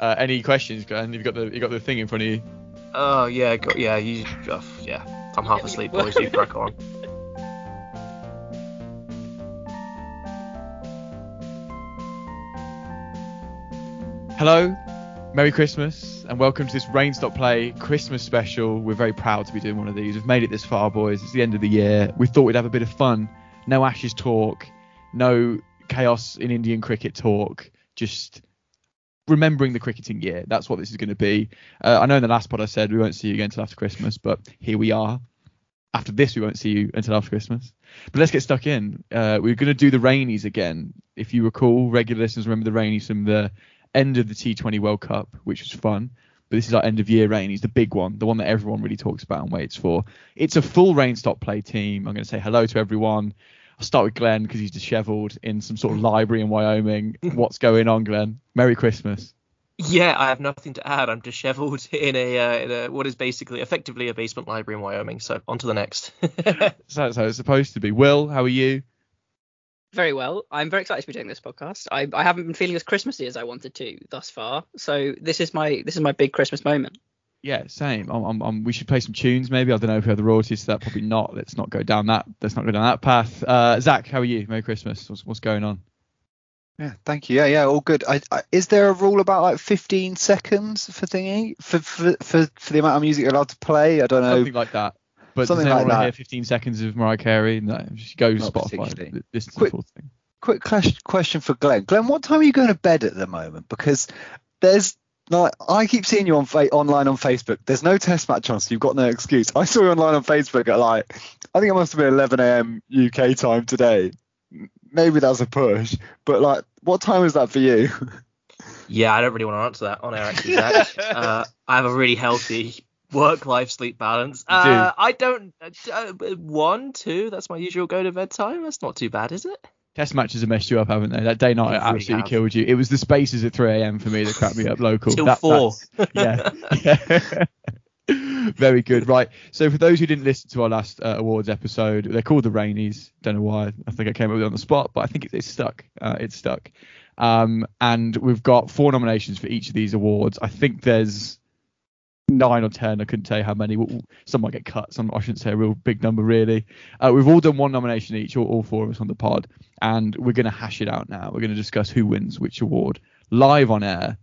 Uh, any questions, Glenn? You've got the you got the thing in front of you. Oh yeah, got, yeah, you, uh, yeah. I'm half asleep, boys. You crack on. Hello, Merry Christmas, and welcome to this Rain Stop Play Christmas special. We're very proud to be doing one of these. We've made it this far, boys. It's the end of the year. We thought we'd have a bit of fun. No Ashes talk, no chaos in Indian cricket talk. Just remembering the cricketing year. That's what this is going to be. Uh, I know in the last pod I said we won't see you again until after Christmas, but here we are. After this, we won't see you until after Christmas. But let's get stuck in. Uh, we're going to do the Rainies again. If you recall, regular listeners remember the Rainies from the end of the T20 World Cup, which was fun. But this is our end of year Rainies, the big one, the one that everyone really talks about and waits for. It's a full rain stop play team. I'm going to say hello to everyone. I'll start with Glenn because he's dishevelled in some sort of library in Wyoming. What's going on, Glenn? Merry Christmas. Yeah, I have nothing to add. I'm dishevelled in a, uh, in a what is basically effectively a basement library in Wyoming. So on to the next. so that's how it's supposed to be. Will, how are you? Very well. I'm very excited to be doing this podcast. I, I haven't been feeling as Christmassy as I wanted to thus far. So this is my this is my big Christmas moment. Yeah, same. I'm, I'm, I'm, we should play some tunes, maybe. I don't know if we have the royalties to that. Probably not. Let's not go down that. Let's not go down that path. Uh, Zach, how are you? Merry Christmas. What's, what's going on? Yeah, thank you. Yeah, yeah, all good. I, I, is there a rule about like 15 seconds for thingy for for, for for the amount of music you're allowed to play? I don't know. Something like that. But something like that. Hear 15 seconds of Mariah Carey? No, just go to Spotify. This is quick, thing. Quick question for Glenn. Glenn, what time are you going to bed at the moment? Because there's like I keep seeing you on fa- online on Facebook. There's no test match on, so you've got no excuse. I saw you online on Facebook at like I think it must have been 11 a.m. UK time today. Maybe that's a push, but like, what time is that for you? Yeah, I don't really want to answer that on air actually, Zach. uh, I have a really healthy work-life sleep balance. Uh, I don't uh, one, two. That's my usual go to bed time. That's not too bad, is it? Test matches have messed you up, haven't they? That day night absolutely really killed you. It was the spaces at 3 a.m. for me that cracked me up local. Till that, four. Yeah. yeah. Very good. Right. So for those who didn't listen to our last uh, awards episode, they're called the Rainies. Don't know why. I think I came up with it on the spot, but I think it, it's stuck. Uh, it's stuck. Um, and we've got four nominations for each of these awards. I think there's nine or ten. I couldn't tell you how many. Some might get cut. Some I shouldn't say a real big number really. Uh, we've all done one nomination each, all, all four of us on the pod, and we're going to hash it out now. We're going to discuss who wins which award live on air.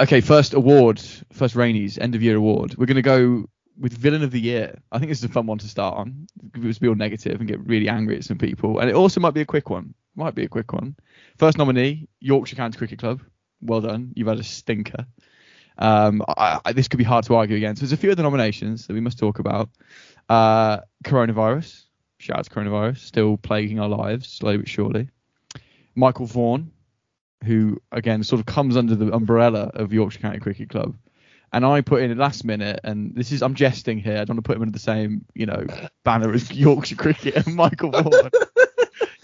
Okay, first award, first Rainies end of year award. We're going to go with villain of the year. I think this is a fun one to start on. Let's be all negative and get really angry at some people, and it also might be a quick one. Might be a quick one. First nominee, Yorkshire County Cricket Club. Well done. You've had a stinker. Um, I, I, this could be hard to argue against. There's a few other nominations that we must talk about. Uh, coronavirus. Shout out to coronavirus. Still plaguing our lives slowly but surely. Michael Vaughan, who again sort of comes under the umbrella of Yorkshire County Cricket Club. And I put in a last minute, and this is I'm jesting here. I don't want to put him under the same, you know, banner as Yorkshire Cricket and Michael Vaughan.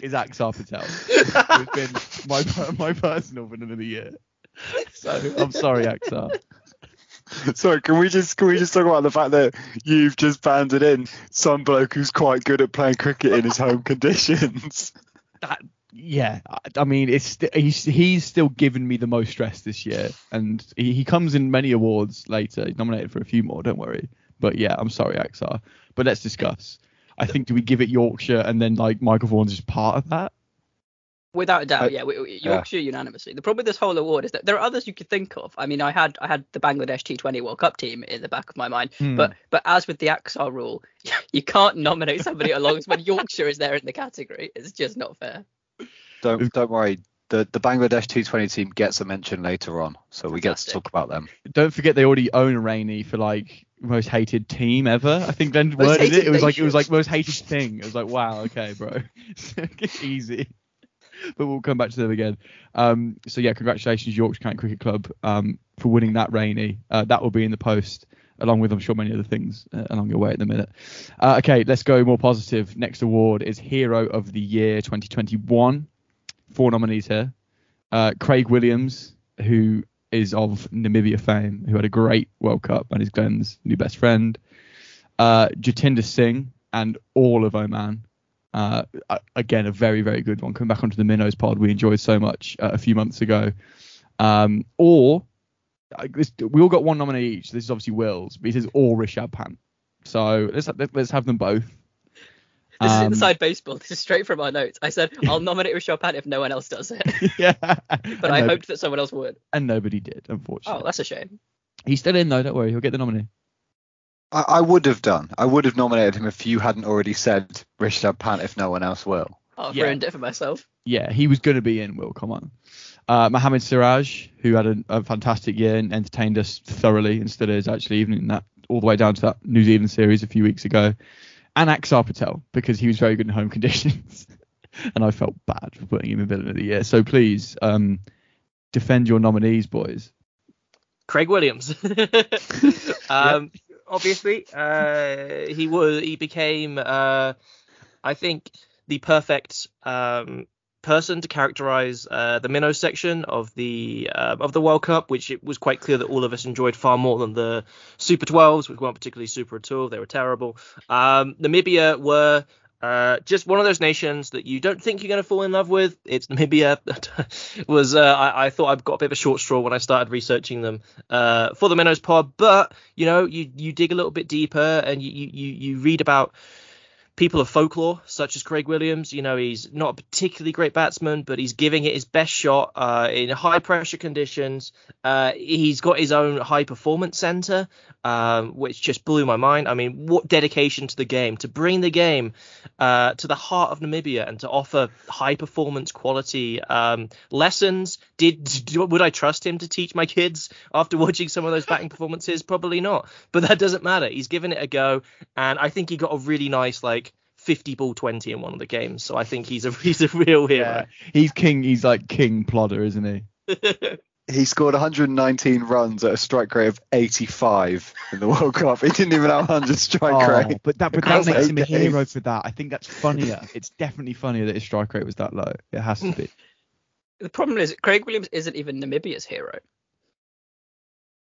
is Axar Patel. Who's been my my personal villain of the year. So I'm sorry, Axar. Sorry, can we just can we just talk about the fact that you've just banded in some bloke who's quite good at playing cricket in his home conditions? That yeah, I mean it's he's he's still given me the most stress this year, and he, he comes in many awards later. He's nominated for a few more, don't worry. But yeah, I'm sorry, Axar. But let's discuss. I think do we give it Yorkshire and then like Michael Vaughan's just part of that? Without a doubt, uh, yeah, Yorkshire yeah. unanimously. The problem with this whole award is that there are others you could think of. I mean, I had I had the Bangladesh T20 World Cup team in the back of my mind, hmm. but but as with the Axar rule, you can't nominate somebody along when Yorkshire is there in the category. It's just not fair. Don't don't worry. The, the Bangladesh T20 team gets a mention later on, so we get to talk about them. Don't forget they already own a Rainy for like most hated team ever. I think Glenn worded it. It was like it was like most hated thing. It was like wow, okay, bro, easy. but we'll come back to them again. Um, so yeah, congratulations Yorkshire County Cricket Club um, for winning that rainy. Uh, that will be in the post along with I'm sure many other things uh, along your way at the minute. Uh, okay, let's go more positive. Next award is Hero of the Year 2021. Four nominees here. Uh, Craig Williams, who is of Namibia fame, who had a great World Cup and is Glenn's new best friend. Uh, Jatinder Singh and all of Oman. Uh, again, a very, very good one. Coming back onto the Minnows pod, we enjoyed so much uh, a few months ago. Um, or this, we all got one nominee each. This is obviously Will's, but he says all Rishabh Pant. So let's let's have them both. This um, is inside baseball. This is straight from my notes. I said I'll nominate Rishabh Pant if no one else does it. yeah. but I hoped that someone else would. And nobody did, unfortunately. Oh, that's a shame. He's still in though. Don't worry, he'll get the nominee. I, I would have done. I would have nominated him if you hadn't already said Rishabh Pant if no one else will. Oh, I've yeah. ruined it for myself. Yeah, he was going to be in. Will, come on. Uh, Mohammad Siraj, who had a, a, fantastic year and entertained us thoroughly, and still is actually even in that all the way down to that New Zealand series a few weeks ago, and Axar Patel because he was very good in home conditions, and I felt bad for putting him in villain of the year. So please um, defend your nominees, boys. Craig Williams. um, yep. Obviously, uh, he was he became uh, I think the perfect um, person to characterize uh, the minnow section of the uh, of the World Cup, which it was quite clear that all of us enjoyed far more than the Super 12s, which weren't particularly super at all. They were terrible. Um, Namibia were uh, just one of those nations that you don't think you're going to fall in love with. It's Namibia. was uh, I, I, thought I've got a bit of a short straw when I started researching them uh, for the Minnows Pod, but you know you you dig a little bit deeper and you you you read about people of folklore, such as Craig Williams. You know, he's not a particularly great batsman, but he's giving it his best shot uh, in high pressure conditions. Uh, he's got his own high performance center, um, which just blew my mind. I mean, what dedication to the game to bring the game uh, to the heart of Namibia and to offer high performance quality um, lessons. Did, did would I trust him to teach my kids after watching some of those batting performances? Probably not, but that doesn't matter. He's given it a go, and I think he got a really nice like 50 ball 20 in one of the games. So I think he's a he's a real hero. Yeah. He's king. He's like king plodder, isn't he? he scored 119 runs at a strike rate of 85 in the World Cup. He didn't even have 100 strike oh, rate. But that, but that makes him a hero for that. I think that's funnier. it's definitely funnier that his strike rate was that low. It has to be. The problem is Craig Williams isn't even Namibia's hero.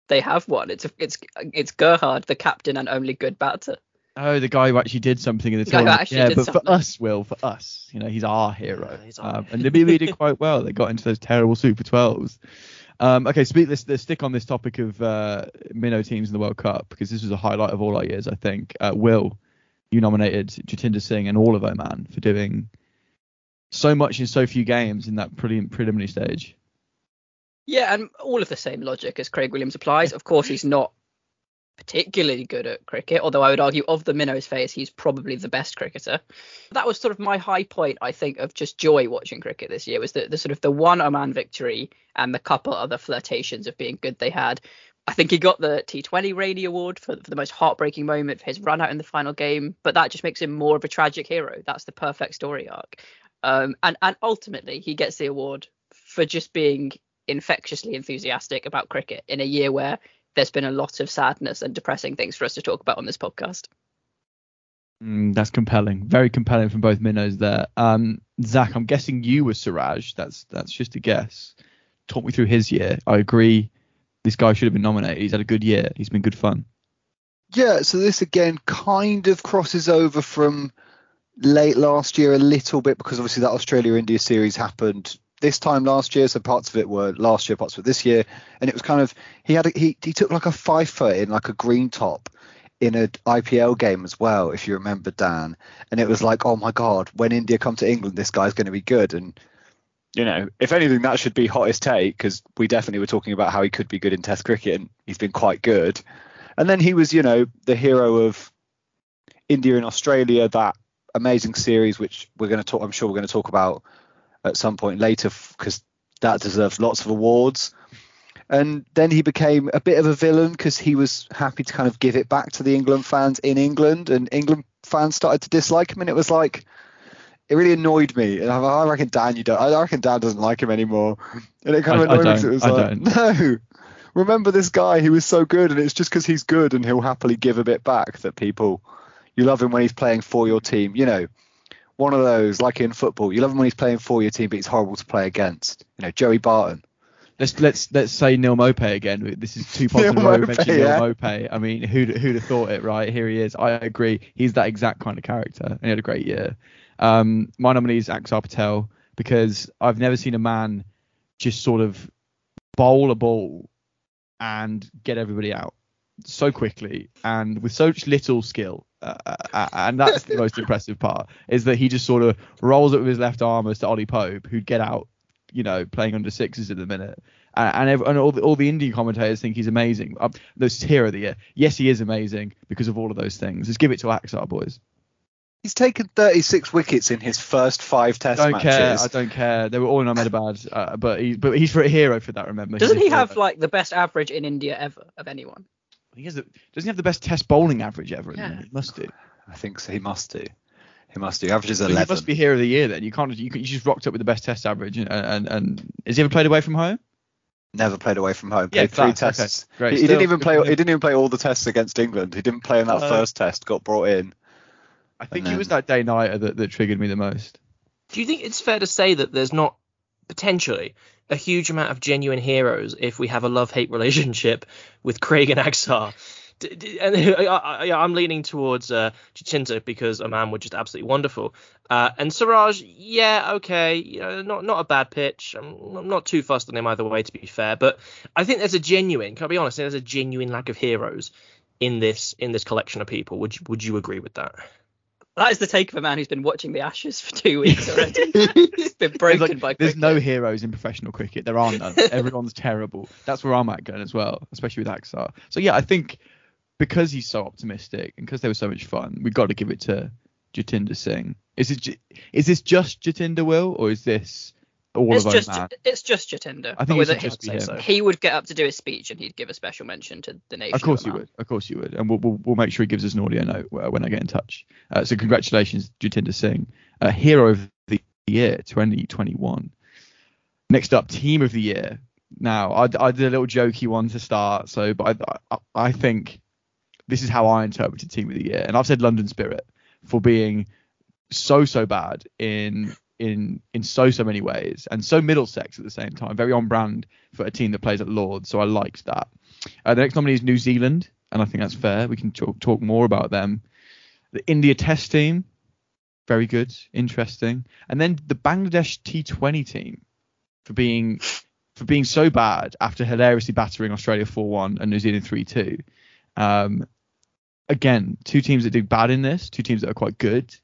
They have one. It's a, it's it's Gerhard, the captain and only good batter. Oh, the guy who actually did something in the, the tournament. Yeah, but something. for us, Will, for us, you know, he's our hero. Yeah, he's our um, and Namibia did quite well. They got into those terrible Super 12s. Um, okay, speak. Let's, let's stick on this topic of uh, minnow teams in the World Cup because this was a highlight of all our years. I think. Uh, Will, you nominated Jatinder Singh and all of Oman for doing so much in so few games in that pretty preliminary stage. Yeah, and all of the same logic as Craig Williams applies. Of course, he's not particularly good at cricket, although I would argue of the minnows phase, he's probably the best cricketer. That was sort of my high point, I think, of just joy watching cricket this year was the, the sort of the one Oman victory and the couple other flirtations of being good they had. I think he got the T20 Rainey Award for, for the most heartbreaking moment for his run out in the final game, but that just makes him more of a tragic hero. That's the perfect story arc. Um, and, and ultimately, he gets the award for just being infectiously enthusiastic about cricket in a year where there's been a lot of sadness and depressing things for us to talk about on this podcast. Mm, that's compelling, very compelling from both minnows there. Um, Zach, I'm guessing you were Siraj. That's that's just a guess. Talk me through his year. I agree. This guy should have been nominated. He's had a good year. He's been good fun. Yeah. So this again kind of crosses over from late last year a little bit because obviously that Australia India series happened this time last year, so parts of it were last year, parts of it this year, and it was kind of he had a, he he took like a five foot in like a green top in an IPL game as well, if you remember Dan, and it was like, oh my god, when India come to England, this guy's going to be good, and you know, if anything, that should be hottest take because we definitely were talking about how he could be good in Test cricket, and he's been quite good, and then he was, you know, the hero of India and Australia, that amazing series, which we're going to talk, I'm sure we're going to talk about at some point later because that deserves lots of awards. And then he became a bit of a villain because he was happy to kind of give it back to the England fans in England, and England fans started to dislike him. And it was like, it really annoyed me. And I, I reckon Dan, you don't. I reckon Dan doesn't like him anymore. And it kind of I- I annoyed me. It was I like, don't. no, remember this guy who was so good, and it's just because he's good and he'll happily give a bit back that people, you love him when he's playing for your team. You know, one of those like in football, you love him when he's playing for your team, but he's horrible to play against. You know, Joey Barton. Let's let's let's say Neil Maupay again. This is two pods in a row mentioning yeah. Neil Maupay. I mean, who'd who'd have thought it, right? Here he is. I agree. He's that exact kind of character, and he had a great year. Um, my nominee is Axar Patel because I've never seen a man just sort of bowl a ball and get everybody out so quickly and with such little skill. Uh, uh, and that's the most impressive part is that he just sort of rolls it with his left arm as to Ollie Pope, who'd get out, you know, playing under sixes at the minute. And, and, ev- and all, the, all the Indian commentators think he's amazing. Um, this is hero of the year. Yes, he is amazing because of all of those things. Let's give it to Axar, boys. He's taken 36 wickets in his first five Test don't matches. care. I don't care. They were all in Ahmedabad, uh, but he, but he's for a hero for that. Remember? Doesn't He's he a have like the best average in India ever of anyone? He has the, doesn't he have the best Test bowling average ever? Yeah. He must do. I think so. He must do. He must do. Averages So he must be hero of the year then. You can't. You, can- you just rocked up with the best Test average. And, and and has he ever played away from home? Never played away from home. Yeah, Played three class, okay, tests. great. He, he Still, didn't even play. for He didn't even play all the tests against England. He didn't play in that Uh, first test. Got brought in. I think And it was that day nighter that, that triggered me the most. Do you think it's fair to say that there's not potentially a huge amount of genuine heroes if we have a love-hate relationship with Craig and Axar? And I, I'm leaning towards uh, Jatinder because Oman were just absolutely wonderful. Uh, and Siraj, yeah, okay, you know, not not a bad pitch. I'm, I'm not too fussed on him either way, to be fair. But I think there's a genuine, can I be honest? There's a genuine lack of heroes in this in this collection of people. Would you, would you agree with that? That is the take of a man who's been watching the Ashes for two weeks already. He's been broken like- by there's no heroes in professional cricket. There are none. Everyone's terrible. That's where I'm at going as well, especially with Axar. So yeah, I think because he's so optimistic and because they were so much fun, we've got to give it to Jatinder Singh. Is it is this just Jatinder Will or is this all It's of just those it's just Jatinder. I think it should just be him. so. he would get up to do his speech and he'd give a special mention to the nation. Of course of you would. Of course you would. And we'll, we'll, we'll make sure he gives us an audio note uh, when I get in touch. Uh, so congratulations, Jatinder Singh, uh, hero of the year 2021. Next up, team of the year. Now, I, I did a little jokey one to start. So, but I, I, I think this is how I interpreted team of the year. And I've said London Spirit for being so so bad in in in so so many ways and so Middlesex at the same time. Very on brand for a team that plays at Lords. So I liked that. Uh, the next nominee is New Zealand, and I think that's fair. We can talk, talk more about them. The India Test team, very good, interesting. And then the Bangladesh T20 team for being for being so bad after hilariously battering Australia 4-1 and New Zealand 3-2. Um, again, two teams that did bad in this, two teams that are quite good.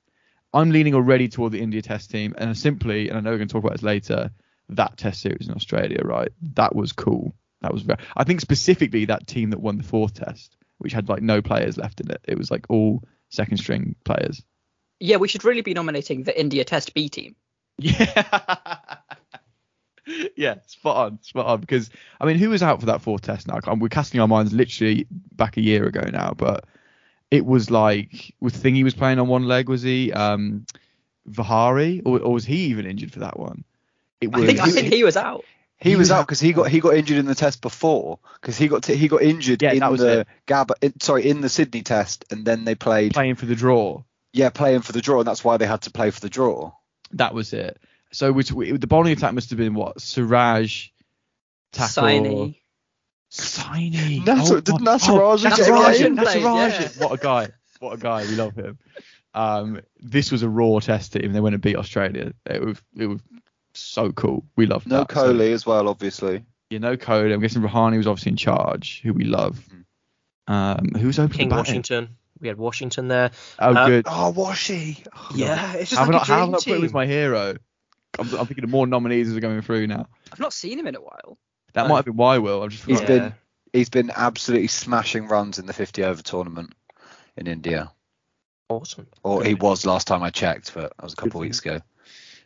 I'm leaning already toward the India Test team, and simply, and I know we're going to talk about this later, that Test series in Australia, right? That was cool. That was very. I think specifically that team that won the fourth Test, which had like no players left in it. It was like all second string players. Yeah, we should really be nominating the India Test B team. Yeah. yeah, spot on, spot on. Because I mean, who was out for that fourth test now? We're casting our minds literally back a year ago now, but it was like with Thingy was playing on one leg, was he? Um, Vihari, or, or was he even injured for that one? It I was. think I think he was out. He, He was was out out- because he got he got injured in the test before because he got t- he got injured Yeah, in that was the it. Gab in, sorry in the Sydney test and then they played playing for the draw. yeah playing for the draw and that's why they had to play for the draw. That was it. So which we, the bowling attack must have been what? Siraj, Thakur, Saini. Saini. Nas- Oh, did my- Nasiraj oh, get Nasiraj, in? Nasiraj. Yeah. What a guy. What a guy. We love him. Um, this was a raw test team. They went and beat Australia. It was it was so cool. We loved No that. So, Coley as well obviously. you know, code. I'm guessing Rahane was obviously in charge, who we love. Um, who's open King the batting? Washington. We had Washington there. Oh, Uh, good. Oh Washi. Oh, Yeah, it's just How have I like not, a how have I dream not put him team. as my hero? I'm, I'm thinking of more nominees as we're going through now. I've not seen him in a while. That might have been why Will. I've just He's forgotten. been he's been absolutely smashing runs in the 50 over tournament in India. awesome. Or he was last time I checked, but that was a couple for weeks ago.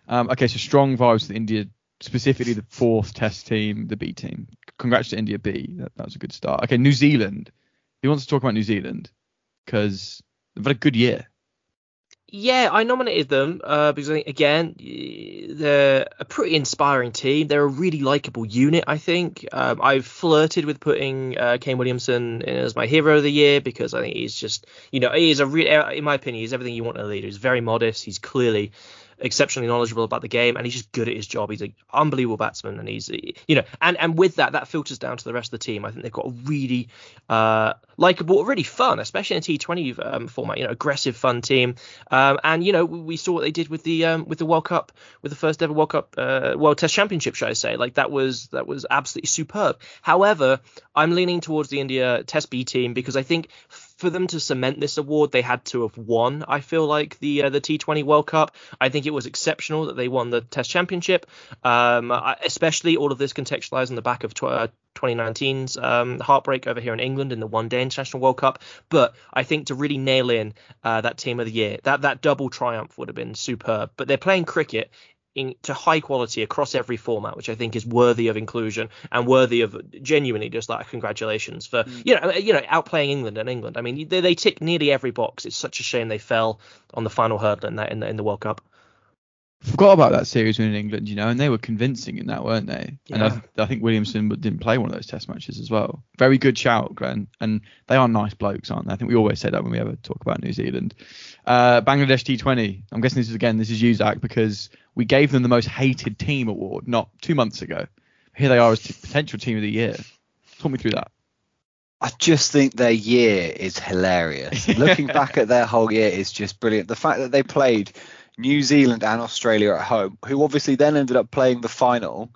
Um, okay, so strong vibes to India, specifically the fourth test team, the B team. Congrats to India B. That, that was a good start. Okay, New Zealand. Who wants to talk about New Zealand? Because they've had a good year. Yeah, I nominated them uh, because again they're a pretty inspiring team. They're a really likable unit. I think um, I've flirted with putting uh, Kane Williamson as my hero of the year because I think he's just you know he's a re- in my opinion he's everything you want in a leader. He's very modest. He's clearly exceptionally knowledgeable about the game, and he's just good at his job. He's an unbelievable batsman, and he's you know, and and with that, that filters down to the rest of the team. I think they've got a really uh, likable, really fun, especially in a T20 um, format. You know, aggressive, fun team, um, and you know, we saw what they did with the um, with the World Cup, with the first ever World Cup, uh, World Test Championship, should I say? Like that was that was absolutely superb. However, I'm leaning towards the India Test B team because I think for them to cement this award, they had to have won. I feel like the uh, the T20 World Cup. I think it was exceptional that they won the Test Championship, um, especially all of this contextualized on the back of tw- uh, 2019's um, heartbreak over here in England in the One Day International World Cup. But I think to really nail in uh, that team of the year, that that double triumph would have been superb. But they're playing cricket in, to high quality across every format, which I think is worthy of inclusion and worthy of genuinely just like congratulations for mm. you know you know outplaying England and England. I mean they, they tick nearly every box. It's such a shame they fell on the final hurdle in that in the, in the World Cup. Forgot about that series in England, you know, and they were convincing in that, weren't they? Yeah. And I, I, think Williamson didn't play one of those Test matches as well. Very good shout, Glenn. And they are nice blokes, aren't they? I think we always say that when we ever talk about New Zealand. Uh, Bangladesh T20. I'm guessing this is again, this is you, Zach, because we gave them the most hated team award not two months ago. Here they are as t- potential team of the year. Talk me through that. I just think their year is hilarious. Looking back at their whole year is just brilliant. The fact that they played New Zealand and Australia at home, who obviously then ended up playing the final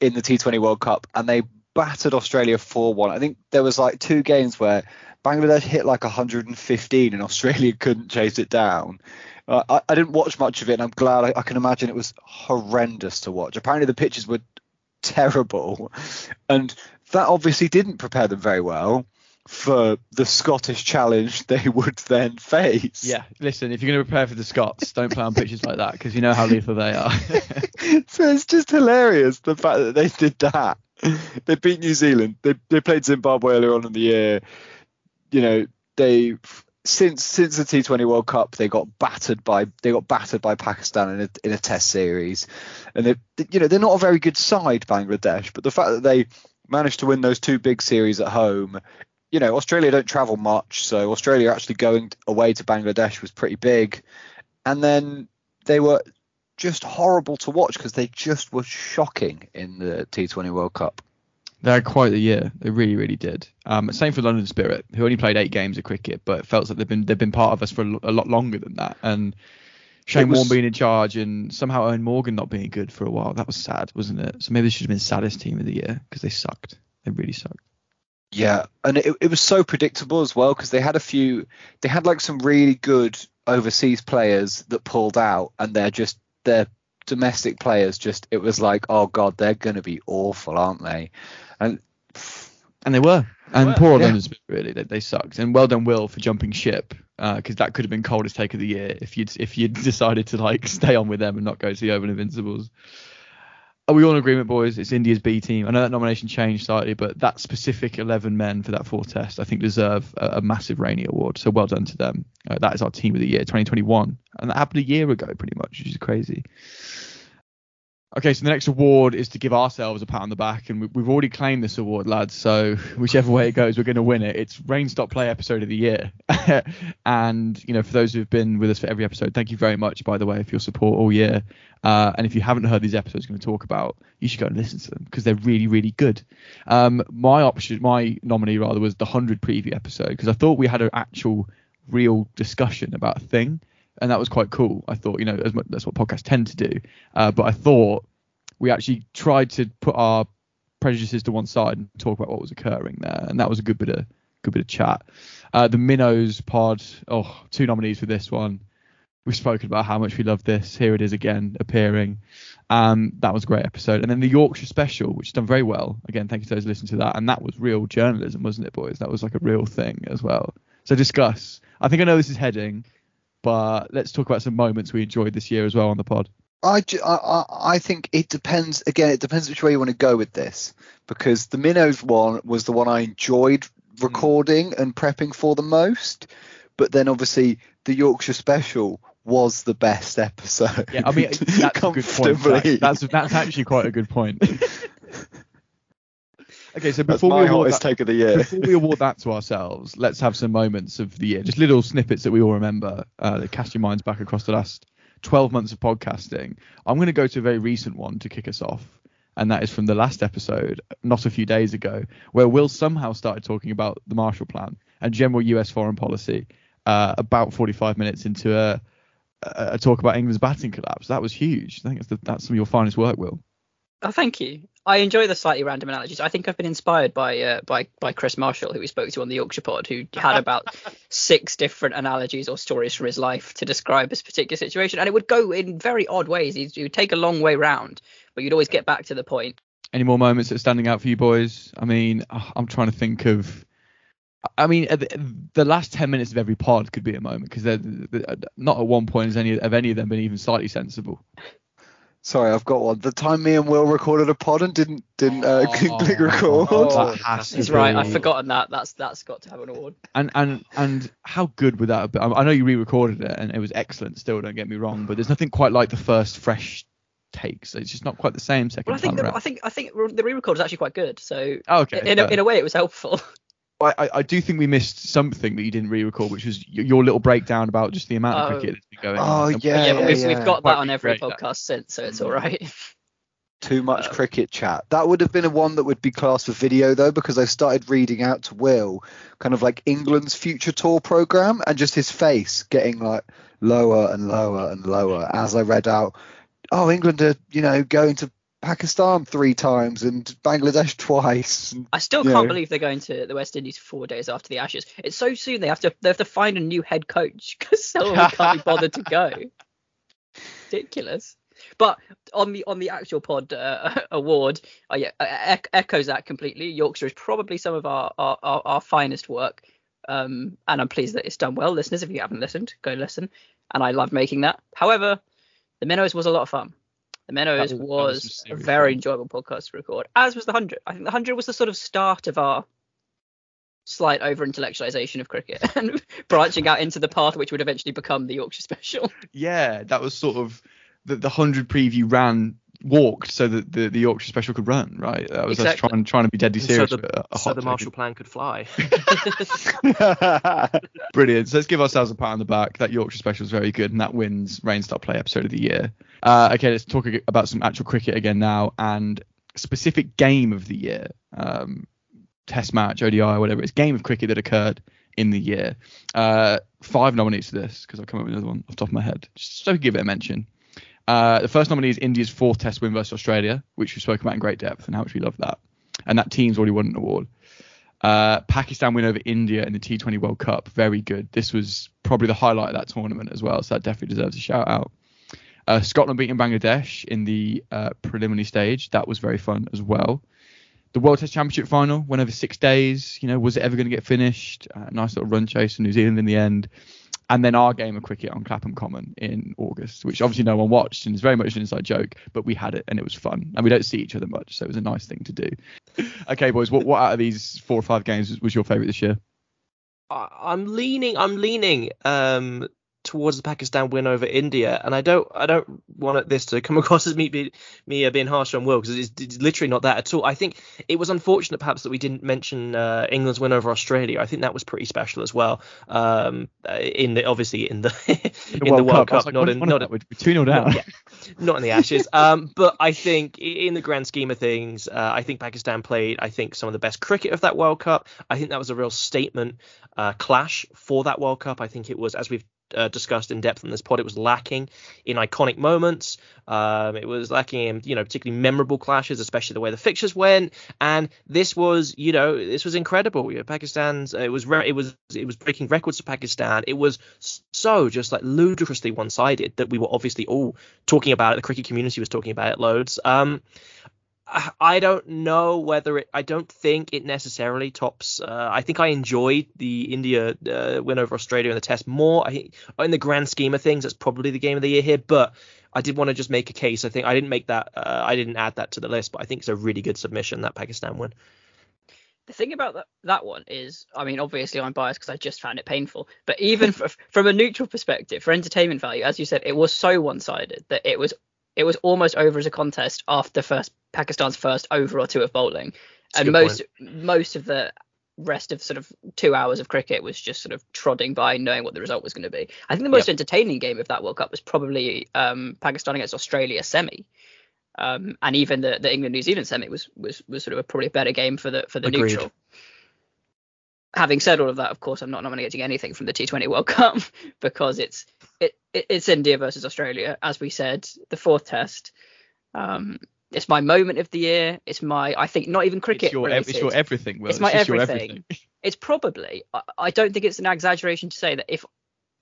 in the T20 World Cup, and they battered Australia 4 1. I think there was like two games where Bangladesh hit like 115 and Australia couldn't chase it down. Uh, I, I, didn't watch much of it, and I'm glad. I, I, can imagine it was horrendous to watch. Apparently, the pitches were terrible, and that obviously didn't prepare them very well for the Scottish challenge they would then face. Yeah, listen, if you're going to prepare for the Scots, don't play on pitches like that because you know how lethal they are. so it's just hilarious the fact that they did that. They beat New Zealand. They they played Zimbabwe earlier on in the year. You know, they since since the T20 World Cup, they got battered by they got battered by Pakistan in a in a Test series, and they you know they're not a very good side, Bangladesh, but the fact that they managed to win those two big series at home, you know Australia don't travel much, so Australia actually going away to Bangladesh was pretty big, and then they were just horrible to watch because they just were shocking in the T20 World Cup. They had quite a year. They really, really did. Um, same for London Spirit, who only played eight games of cricket, but it felt like they've been they've been part of us for a, a lot longer than that. And Shane was, Warne being in charge and somehow Eoin Morgan not being good for a while. That was sad, wasn't it? So maybe they should have been saddest team of the year because they sucked. They really sucked. Yeah, and it, it was so predictable as well because they had a few. They had like some really good overseas players that pulled out, and they're just their domestic players just. It was like, oh god, they're going to be awful, aren't they? And and they were. And were, poor yeah. really, they, they sucked. And well done, Will, for jumping ship, because uh, that could have been coldest take of the year if you'd if you'd decided to like stay on with them and not go to the Oval Invincibles. Are we all in agreement, boys? It's India's B team. I know that nomination changed slightly, but that specific 11 men for that four test, I think, deserve a, a massive Rainey award. So well done to them. Uh, that is our team of the year, 2021, and that happened a year ago, pretty much, which is crazy. Okay, so the next award is to give ourselves a pat on the back, and we've already claimed this award, lads. So whichever way it goes, we're going to win it. It's Rain Stop Play episode of the year, and you know, for those who've been with us for every episode, thank you very much, by the way, for your support all year. Uh, and if you haven't heard these episodes, we're going to talk about, you should go and listen to them because they're really, really good. Um, my option, my nominee rather, was the hundred preview episode because I thought we had an actual, real discussion about a thing and that was quite cool. I thought, you know, much, that's what podcasts tend to do. Uh, but I thought we actually tried to put our prejudices to one side and talk about what was occurring there, and that was a good bit of good bit of chat. Uh, the Minnows pod, oh, two nominees for this one. We've spoken about how much we love this. Here it is again appearing. Um, that was a great episode. And then the Yorkshire special, which done very well. Again, thank you to those listening to that. And that was real journalism, wasn't it, boys? That was like a real thing as well. So discuss. I think I know this is heading but let's talk about some moments we enjoyed this year as well on the pod. I, I, I think it depends. Again, it depends which way you want to go with this because the Minnows one was the one I enjoyed mm. recording and prepping for the most. But then obviously the Yorkshire Special was the best episode. Yeah, I mean that's a good point. That's that's actually quite a good point. okay, so before we award that, take of the year, before we award that to ourselves, let's have some moments of the year, just little snippets that we all remember uh, that cast your minds back across the last 12 months of podcasting. I'm going to go to a very recent one to kick us off and that is from the last episode, not a few days ago, where Will somehow started talking about the Marshall Plan and general U.S. foreign policy uh, about 45 minutes into a, a, talk about England's batting collapse. That was huge. I think that's, the, that's some of your finest work, Will. Oh, thank you. I enjoy the slightly random analogies. I think I've been inspired by uh, by by Chris Marshall, who we spoke to on the Yorkshire Pod, who had about six different analogies or stories from his life to describe this particular situation, and it would go in very odd ways. He would take a long way round, but you'd always get back to the point. Any more moments that are standing out for you boys? I mean, uh, I'm trying to think of. I mean, the last ten minutes of every pod could be a moment because they're not at one point has any of any of them been even slightly sensible. Sorry, I've got one. The time me and Will recorded a pod and didn't didn't uh, oh, click record. Oh, that's right. I've forgotten that. That's that's got to have an award. And and and how good would that have been? I know you re-recorded it and it was excellent. Still, don't get me wrong, but there's nothing quite like the first fresh takes. It's just not quite the same second well, I think time the, I think I think the re-record is actually quite good. So oh, okay, in, a, in a way, it was helpful. I, I do think we missed something that you didn't re-record, which was your little breakdown about just the amount of cricket that's been going oh, on. Oh yeah, yeah, but we've, yeah. we've got that on every podcast that. since, so it's all right. Too much um, cricket chat. That would have been a one that would be classed for video though, because I started reading out to Will, kind of like England's future tour program, and just his face getting like lower and lower and lower as I read out. Oh, England are you know going to Pakistan three times and Bangladesh twice. I still can't know. believe they're going to the West Indies four days after the Ashes. It's so soon. They have to they have to find a new head coach because someone can't be bothered to go. Ridiculous. But on the on the actual pod uh, award, uh, yeah, uh, echoes that completely. Yorkshire is probably some of our our, our, our finest work, um, and I'm pleased that it's done well. Listeners, if you haven't listened, go listen. And I love making that. However, the Minnows was a lot of fun. The Meadows was, was a very fun. enjoyable podcast to record, as was the hundred. I think the hundred was the sort of start of our slight over intellectualization of cricket and branching out into the path which would eventually become the Yorkshire Special. Yeah, that was sort of the the hundred preview ran walked so that the, the Yorkshire Special could run, right? That was exactly. us trying trying to be deadly serious. So the, so the Marshall Plan could fly. Brilliant. So let's give ourselves a pat on the back. That Yorkshire Special is very good, and that wins Rain Stop Play episode of the year. Uh, okay, let's talk about some actual cricket again now, and specific game of the year, um, Test match, ODI, whatever. It's game of cricket that occurred in the year. Uh, five nominees for this because I've come up with another one off the top of my head, just so give it a mention. Uh, the first nominee is India's fourth Test win versus Australia, which we spoke about in great depth and how much we love that. And that team's already won an award. Uh, Pakistan win over India in the T20 World Cup, very good. This was probably the highlight of that tournament as well, so that definitely deserves a shout out. Uh, Scotland beating Bangladesh in the uh, preliminary stage, that was very fun as well. The World Test Championship final went over six days. You know, was it ever going to get finished? Uh, nice little run chase for New Zealand in the end and then our game of cricket on Clapham Common in August, which obviously no one watched and is very much an inside joke, but we had it and it was fun. And we don't see each other much, so it was a nice thing to do. okay, boys, what, what out of these four or five games was your favourite this year? I'm leaning, I'm leaning um, towards the Pakistan win over India, and I don't I don't want this to come across as me be, me uh, being harsh on Will because it's, it's, literally not that at all. I think it was unfortunate perhaps that we didn't mention uh, England's win over Australia. I think that was pretty special as well. Um, uh, in the obviously in the in in World, the World Cup, Cup like, not in not in, two 0 down. Not, yeah, not in the Ashes. um, but I think in the grand scheme of things, uh, I think Pakistan played I think some of the best cricket of that World Cup. I think that was a real statement uh, clash for that World Cup. I think it was as we've uh, discussed in depth in this pod, it was lacking in iconic moments. Um, it was lacking in, you know, particularly memorable clashes, especially the way the fixtures went. And this was, you know, this was incredible. You know, Pakistan's, it was, re- it was, it was breaking records for Pakistan. It was so just like ludicrously one-sided that we were obviously all talking about it. The cricket community was talking about it loads. Um, I don't know whether it. I don't think it necessarily tops. Uh, I think I enjoyed the India uh, win over Australia in the Test more. I think in the grand scheme of things, that's probably the game of the year here. But I did want to just make a case. I think I didn't make that. Uh, I didn't add that to the list, but I think it's a really good submission that Pakistan win the thing about that, that one is, I mean, obviously I'm biased because I just found it painful. But even for, from a neutral perspective, for entertainment value, as you said, it was so one-sided that it was it was almost over as a contest after first Pakistan's first over or two of bowling, That's and most point. most of the rest of sort of two hours of cricket was just sort of trodding by, knowing what the result was going to be. I think the most yep. entertaining game of that World Cup was probably um, Pakistan against Australia semi. Um, and even the, the England New Zealand semi was, was was sort of a probably a better game for the for the Agreed. neutral. Having said all of that, of course, I'm not nominating anything from the T20 World Cup because it's it, it it's India versus Australia, as we said, the fourth test. Um, it's my moment of the year. It's my I think not even cricket. It's your, related. It's your everything. Will. It's, my everything. everything. it's probably I, I don't think it's an exaggeration to say that if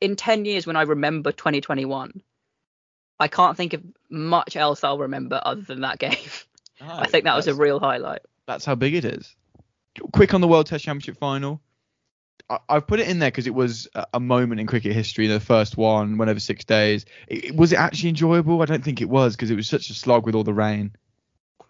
in 10 years when I remember 2021 I can't think of much else I'll remember other than that game. Oh, I think that was a real highlight. That's how big it is. Quick on the World Test Championship final. I, have put it in there because it was a moment in cricket history. The first one went over six days. It, was it actually enjoyable? I don't think it was because it was such a slog with all the rain.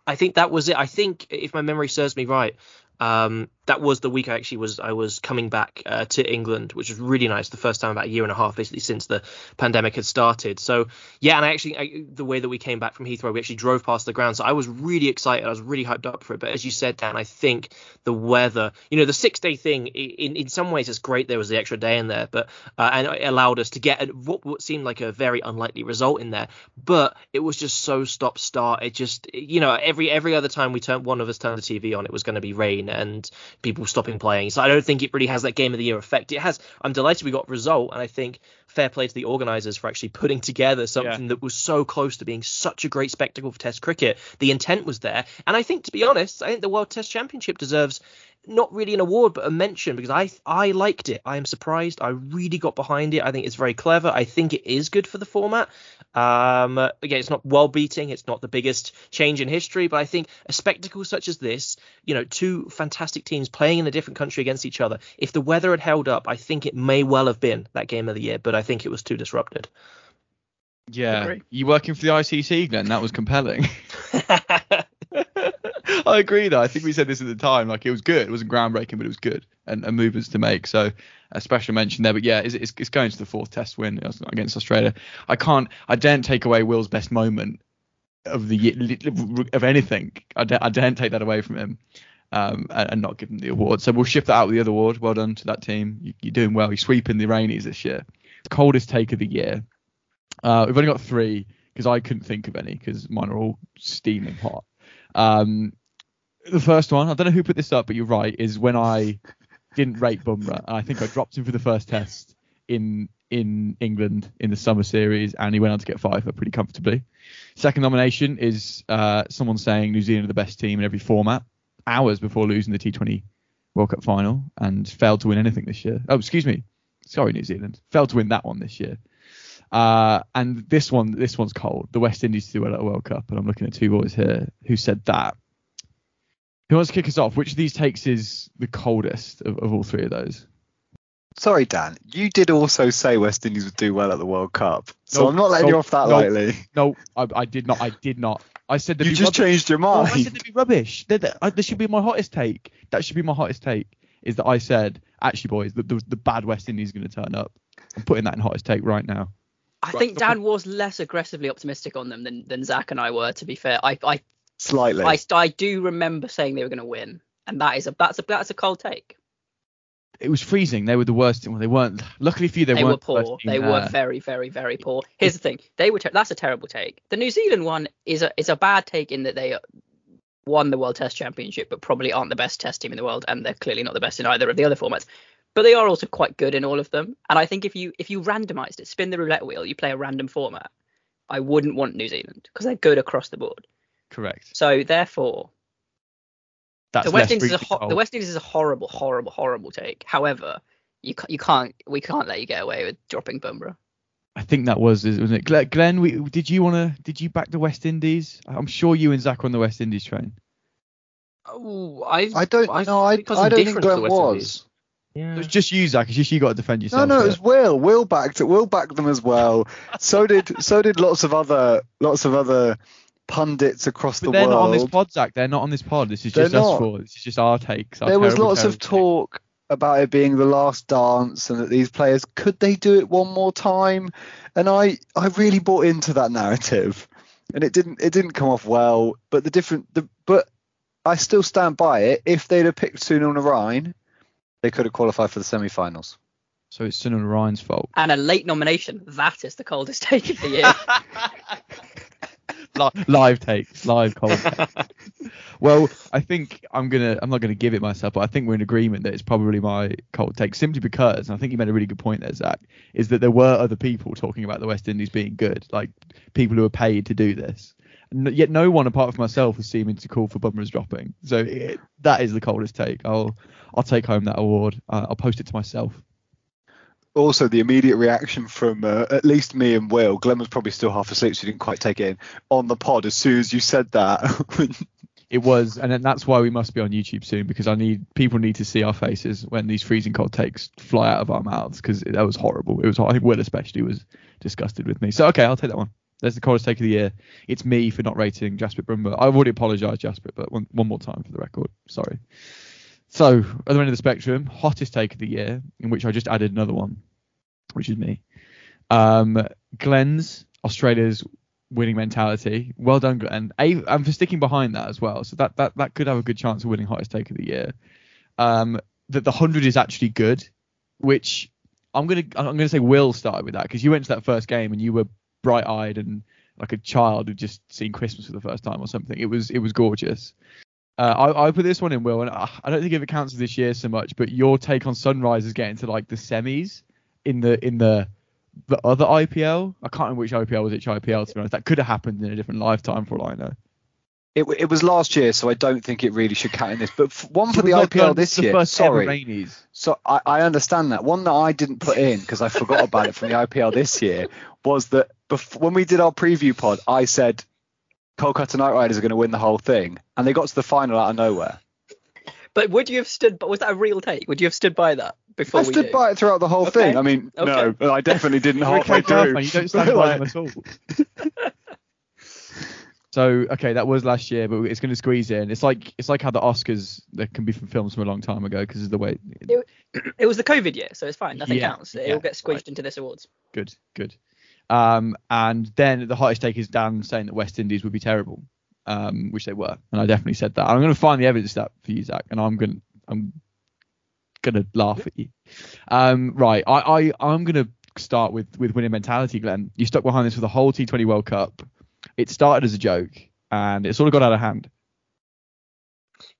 I think that was it. I think if my memory serves me right, um, that was the week I actually was I was coming back uh, to England, which was really nice. The first time about a year and a half, basically since the pandemic had started. So yeah, and I actually I, the way that we came back from Heathrow, we actually drove past the ground. So I was really excited. I was really hyped up for it. But as you said, Dan, I think the weather, you know, the six day thing, in in some ways it's great. There was the extra day in there, but uh, and it allowed us to get what, what seemed like a very unlikely result in there. But it was just so stop start. It just you know every every other time we turned one of us turned the TV on, it was going to be rain and people stopping playing. So I don't think it really has that game of the year effect. It has. I'm delighted we got result, and I think fair play to the organisers for actually putting together something yeah. that was so close to being such a great spectacle for Test cricket. The intent was there, and I think to be honest, I think the World Test Championship deserves not really an award but a mention because I I liked it. I am surprised. I really got behind it. I think it's very clever. I think it is good for the format. Um, again, it's not well beating. It's not the biggest change in history, but I think a spectacle such as this, you know, two fantastic teams playing in a different country against each other. If the weather had held up, I think it may well have been that game of the year, but I think it was too disrupted. Yeah, you working for the ICC, Glenn? That was compelling. I agree though. I think we said this at the time. Like it was good. It wasn't groundbreaking, but it was good and, and movements to make. So a special mention there. But yeah, it's, it's, it's going to the fourth test win against Australia. I can't. I daren't take away Will's best moment of the of anything. I, I daren't take that away from him. Um, and, and, not give him the award. So we'll shift that out with the other award. Well done to that team. You, are doing well. You're sweeping the Rainies this year. Coldest take of the year. Uh, we've only got three because I couldn't think of any because mine are all steaming hot. Um, the first one, I don't know who put this up, but you're right, is when I didn't rate Bumrah. I think I dropped him for the first test in in England in the summer series, and he went on to get five pretty comfortably. Second nomination is uh, someone saying New Zealand are the best team in every format, hours before losing the T20 World Cup final, and failed to win anything this year. Oh, excuse me, sorry, New Zealand failed to win that one this year. Uh, and this one, this one's cold. The West Indies do well at a World Cup, and I'm looking at two boys here who said that. Who wants to kick us off? Which of these takes is the coldest of, of all three of those? Sorry, Dan. You did also say West Indies would do well at the World Cup, so nope, I'm not letting nope, you off that nope, lightly. No, I, I, did not. I did not. I said you just rubbish. changed your mind. Oh, I said they'd be rubbish. They're, they're, uh, this should be my hottest take. That should be my hottest take. Is that I said actually, boys, the, the, the bad West Indies is going to turn up. I'm putting that in hottest take right now. I think Dan was less aggressively optimistic on them than, than Zach and I were. To be fair, I, I Slightly. I, I do remember saying they were going to win, and that is a that's a that's a cold take. It was freezing. They were the worst team. Well, they weren't. Luckily for you, they, they were poor. They were very, very, very poor. Here's the thing. They were. Ter- that's a terrible take. The New Zealand one is a is a bad take in that they won the World Test Championship, but probably aren't the best Test team in the world, and they're clearly not the best in either of the other formats. But they are also quite good in all of them. And I think if you if you randomised it, spin the roulette wheel, you play a random format. I wouldn't want New Zealand because they're good across the board. Correct. So therefore, That's the West Indies is a ho- the West Indies is a horrible, horrible, horrible take. However, you ca- you can't we can't let you get away with dropping Bumrah. I think that was wasn't it? Glenn, we, did you want to did you back the West Indies? I'm sure you and Zach are on the West Indies train. Oh, I I don't know. I, I don't think Glenn was. Yeah. It was just you, Zach. It's just you got to defend yourself. No, no, it was Will. Will backed it. Will backed them as well. so did so did lots of other lots of other pundits across but the they're world. not on this pod, Zach. They're not on this pod. This is They're just us not. four. This is just our takes. our there was lots of terrible talk about it being the last dance and that these players could they do it one more time and i i really bought into that narrative and it didn't it didn't come off well but the different the but i still stand by it if they'd have picked Sunil Narine they could have qualified for the semi-finals So it's Sunil Narine's fault. And a late nomination. That is the coldest take of the year. Li- live takes, live cold. well, I think I'm gonna. I'm not gonna give it myself, but I think we're in agreement that it's probably my cold take, simply because, and I think you made a really good point there, Zach, is that there were other people talking about the West Indies being good, like people who are paid to do this. N- Yet no one apart from myself was seeming to call for Bumrah's dropping. So it, that is the coldest take. I'll I'll take home that award. Uh, I'll post it to myself. Also the immediate reaction from uh, at least me and will glenn was probably still half asleep so he didn't quite take it in on the pod as soon as you said that It was, and then that's why we must be on YouTube soon because I need people need to see our faces when these freezing cold takes fly out of our mouths because that was horrible. It was. I think Will especially was disgusted with me. So okay, I'll take that one. There's the coldest take of the year. It's me for not rating Jasprit Bumrah. I've already apologised, Jasper, but one, one more time for the record. Sorry. So other end of the spectrum, hottest take of the year, in which I just added another one, which is me. Um, Glenn's Australia's winning mentality. Well done, Glenn. And for sticking behind that as well. So that, that that could have a good chance of winning hottest take of the year. Um, that the hundred is actually good, which I'm gonna I'm gonna say Will started with that because you went to that first game and you were bright eyed and like a child who'd just seen Christmas for the first time or something. It was it was gorgeous. Uh, I, I put this one in Will, and I, I don't think it counts this year so much, but your take on Sunrisers getting to like the semis in the in the the other IPL. I can't remember which IPL was which IPL to be honest. That could have happened in a different lifetime for all I know. It, it was last year, so I don't think it really should count in this. But f- one for the IPL this the year. first Sorry. So I, I understand that. One that I didn't put in because I forgot about it from the IPL this year was that bef- when we did our preview pod, I said Kolkata Knight Riders are going to win the whole thing, and they got to the final out of nowhere. but would you have stood? But was that a real take? Would you have stood by that before I stood do? by it throughout the whole Okay. thing. I mean, Okay. no, I definitely didn't You're halfway through. You don't stand by them at all. So okay, that was last year, but it's going to squeeze in. It's like it's like how the Oscars that can be from films from a long time ago because of the way. It was the COVID year, so it's fine. Nothing Yeah, counts. It yeah, will get squeezed right. into this awards. Good, good. Um, and then the hottest take is Dan saying that West Indies would be terrible, um, which they were, and I definitely said that. I'm going to find the evidence that for you, Zach, and I'm going I'm to laugh at you. Um, right, I, I I'm to start with with winning mentality, Glenn. You stuck behind this for the whole T20 World Cup. It started as a joke, and it sort of got out of hand.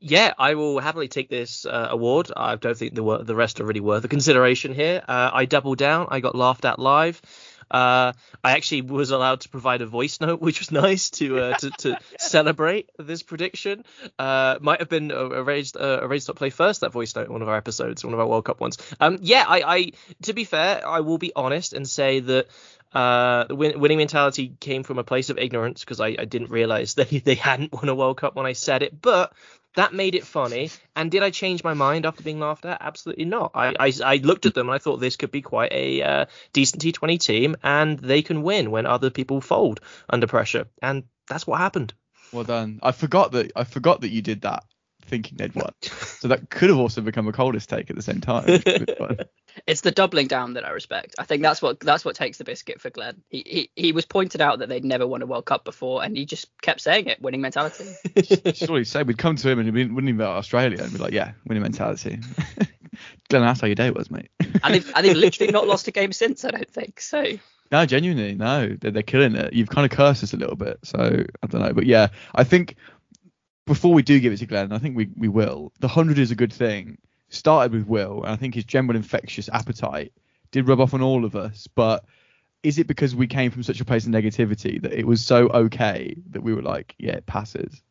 Yeah, I will happily take this uh, award. I don't think the the rest are really worth a consideration here. Uh, I doubled down. I got laughed at live. Uh, I actually was allowed to provide a voice note, which was nice to uh, to, to celebrate this prediction. Uh, might have been uh, arranged uh, arranged to play first that voice note in one of our episodes, one of our World Cup ones. Um, yeah, I, I to be fair, I will be honest and say that uh, the win- winning mentality came from a place of ignorance because I, I didn't realize that they hadn't won a World Cup when I said it, but that made it funny. And did I change my mind after being laughed at? Absolutely not. I, I, I looked at them and I thought this could be quite a uh, decent T20 team and they can win when other people fold under pressure. And that's what happened. Well done. I forgot that I forgot that you did that thinking they'd won. So that could have also become a coldest take at the same time. which was fun. It's the doubling down that I respect. I think that's what that's what takes the biscuit for Glenn. He he, he was pointed out that they'd never won a World Cup before, and he just kept saying it. Winning mentality. Surely say we'd come to him and he wouldn't even about Australia and be like, yeah, winning mentality. Glenn, that's how your day was, mate. and they've and they've literally not lost a game since. I don't think so. No, genuinely, no, they're, they're killing it. You've kind of cursed us a little bit, so I don't know, but yeah, I think before we do give it to Glenn, I think we we will. The hundred is a good thing. Started with Will, and I think his general infectious appetite did rub off on all of us. But is it because we came from such a place of negativity that it was so okay that we were like, yeah, it passes?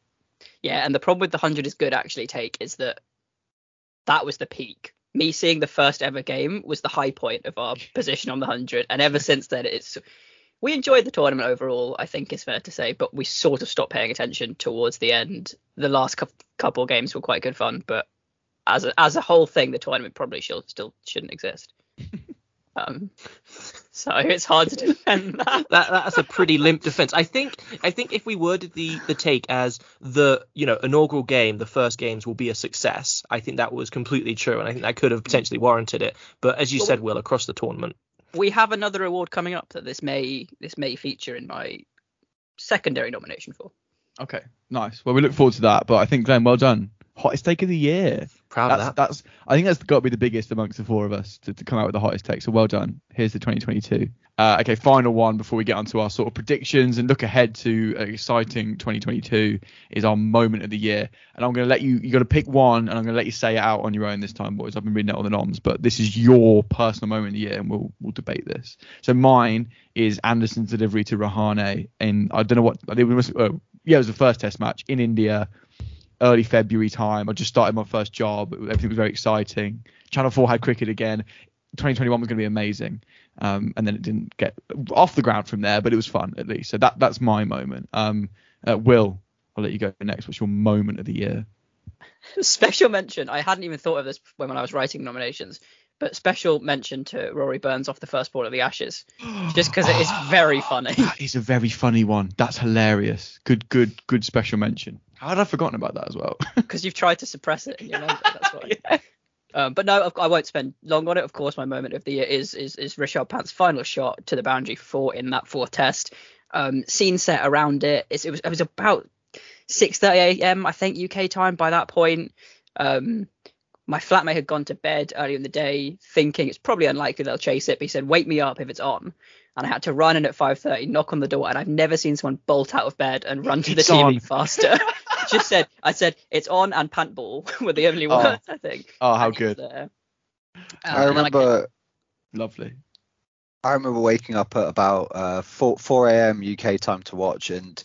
Yeah, and the problem with the hundred is good actually take is that that was the peak. Me seeing the first ever game was the high point of our position on the hundred, and ever since then it's we enjoyed the tournament overall. I think it's fair to say, but we sort of stopped paying attention towards the end. The last cou- couple of games were quite good fun, but as a, as a whole thing, the tournament probably should, still shouldn't exist. Um, So it's hard to defend that. that. That's a pretty limp defense. I think. I think if we worded the the take as the you know inaugural game, the first games will be a success. I think that was completely true, and I think that could have potentially warranted it. But as you well, said, Will, across the tournament, we have another award coming up that this may this may feature in my secondary nomination for. Okay, nice. Well, we look forward to that. But I think Glenn, well done. Hottest take of the year. Proud that's, of that. That's I think that's got to be the biggest amongst the four of us to, to come out with the hottest take. So well done. Here's the 2022. Uh, okay, final one before we get onto our sort of predictions and look ahead to an exciting 2022 is our moment of the year. And I'm going to let you, you got to pick one and I'm going to let you say it out on your own this time, boys. I've been reading it on the noms, but this is your personal moment of the year and we'll, we'll debate this. So mine is Anderson's delivery to Rahane. And I don't know what, it was, uh, yeah, it was the first test match in India early February time. I just started my first job. Everything was very exciting. Channel 4 had cricket again. 2021 was going to be amazing. Um, and then it didn't get off the ground from there, but it was fun at least. So that that's my moment. Um, uh, Will, I'll let you go next. What's your moment of the year? Special mention. I hadn't even thought of this when, when I was writing nominations, but special mention to Rory Burns off the first ball of the Ashes, just because it is very funny. That is a very funny one. That's hilarious. Good, good, good special mention. How had I forgotten about that as well? Because you've tried to suppress it. You know, that's why. yeah. Um, but no, I won't spend long on it. Of course, my moment of the year is is, is Rishabh Pant's final shot to the boundary four in that fourth test. Um, scene set around it. It's, it was it was about 6:30 a.m. I think UK time by that point. Um, my flatmate had gone to bed early in the day thinking it's probably unlikely they'll chase it, but he said, "Wake me up if it's on." And I had to run in at 5:30, knock on the door, and I've never seen someone bolt out of bed and run to the TV on. faster. Just said, I said it's on and pant ball were the only oh. words I think. Oh, how good! Uh, I remember. I Lovely. I remember waking up at about uh, 4 4 a.m. UK time to watch and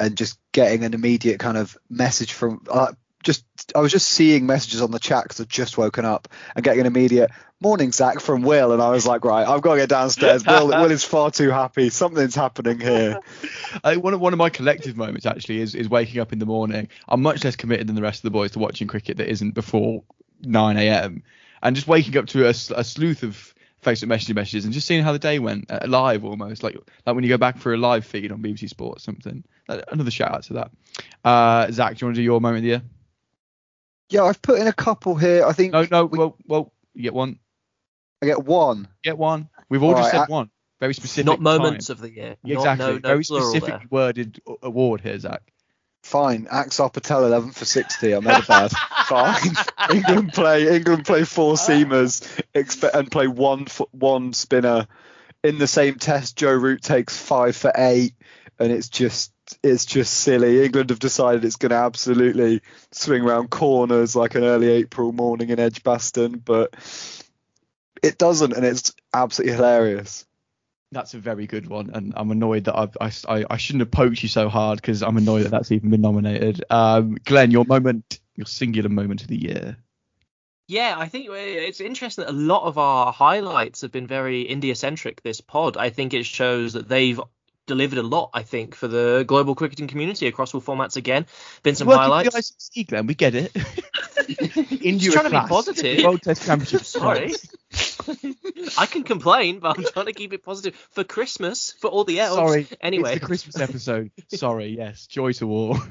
and just getting an immediate kind of message from uh, just I was just seeing messages on the chat because I'd just woken up and getting an immediate morning Zach from Will and I was like right I've got to get downstairs. Will, Will is far too happy. Something's happening here. I, one, of, one of my collective moments actually is, is waking up in the morning. I'm much less committed than the rest of the boys to watching cricket that isn't before 9 a.m. and just waking up to a, a sleuth of Facebook messaging messages and just seeing how the day went uh, live almost like like when you go back for a live feed on BBC Sport or something. Uh, another shout out to that. Uh, Zach do you want to do your moment of the year yeah, I've put in a couple here. I think. No, no. We, well, well, you get one. I get one. Get one. We've all, all just right, said I, one. Very specific. Not moments time. of the year. exactly. no, no Very specific worded award here, Zach. Fine. Axar Patel 11 for 60. I made a bad. Fine. England play. England play four ah. seamers. Expect and play one one spinner. In the same test, Joe Root takes five for eight, and it's just it's just silly. England have decided it's going to absolutely swing around corners like an early April morning in Edgbaston, but it doesn't, and it's absolutely hilarious. That's a very good one, and I'm annoyed that I've, I, I shouldn't have poked you so hard because I'm annoyed that that's even been nominated. Um, Glenn, your moment, your singular moment of the year. Yeah, I think it's interesting that a lot of our highlights have been very India centric this pod. I think it shows that they've delivered a lot, I think, for the global cricketing community across all formats again. Been some Welcome highlights. The ICC, Glenn, we get it. India trying class. to be positive. World Test Championship. Sorry. I can complain, but I'm trying to keep it positive for Christmas, for all the elves. Sorry. Anyway. It's the Christmas episode. Sorry, yes. Joy to all.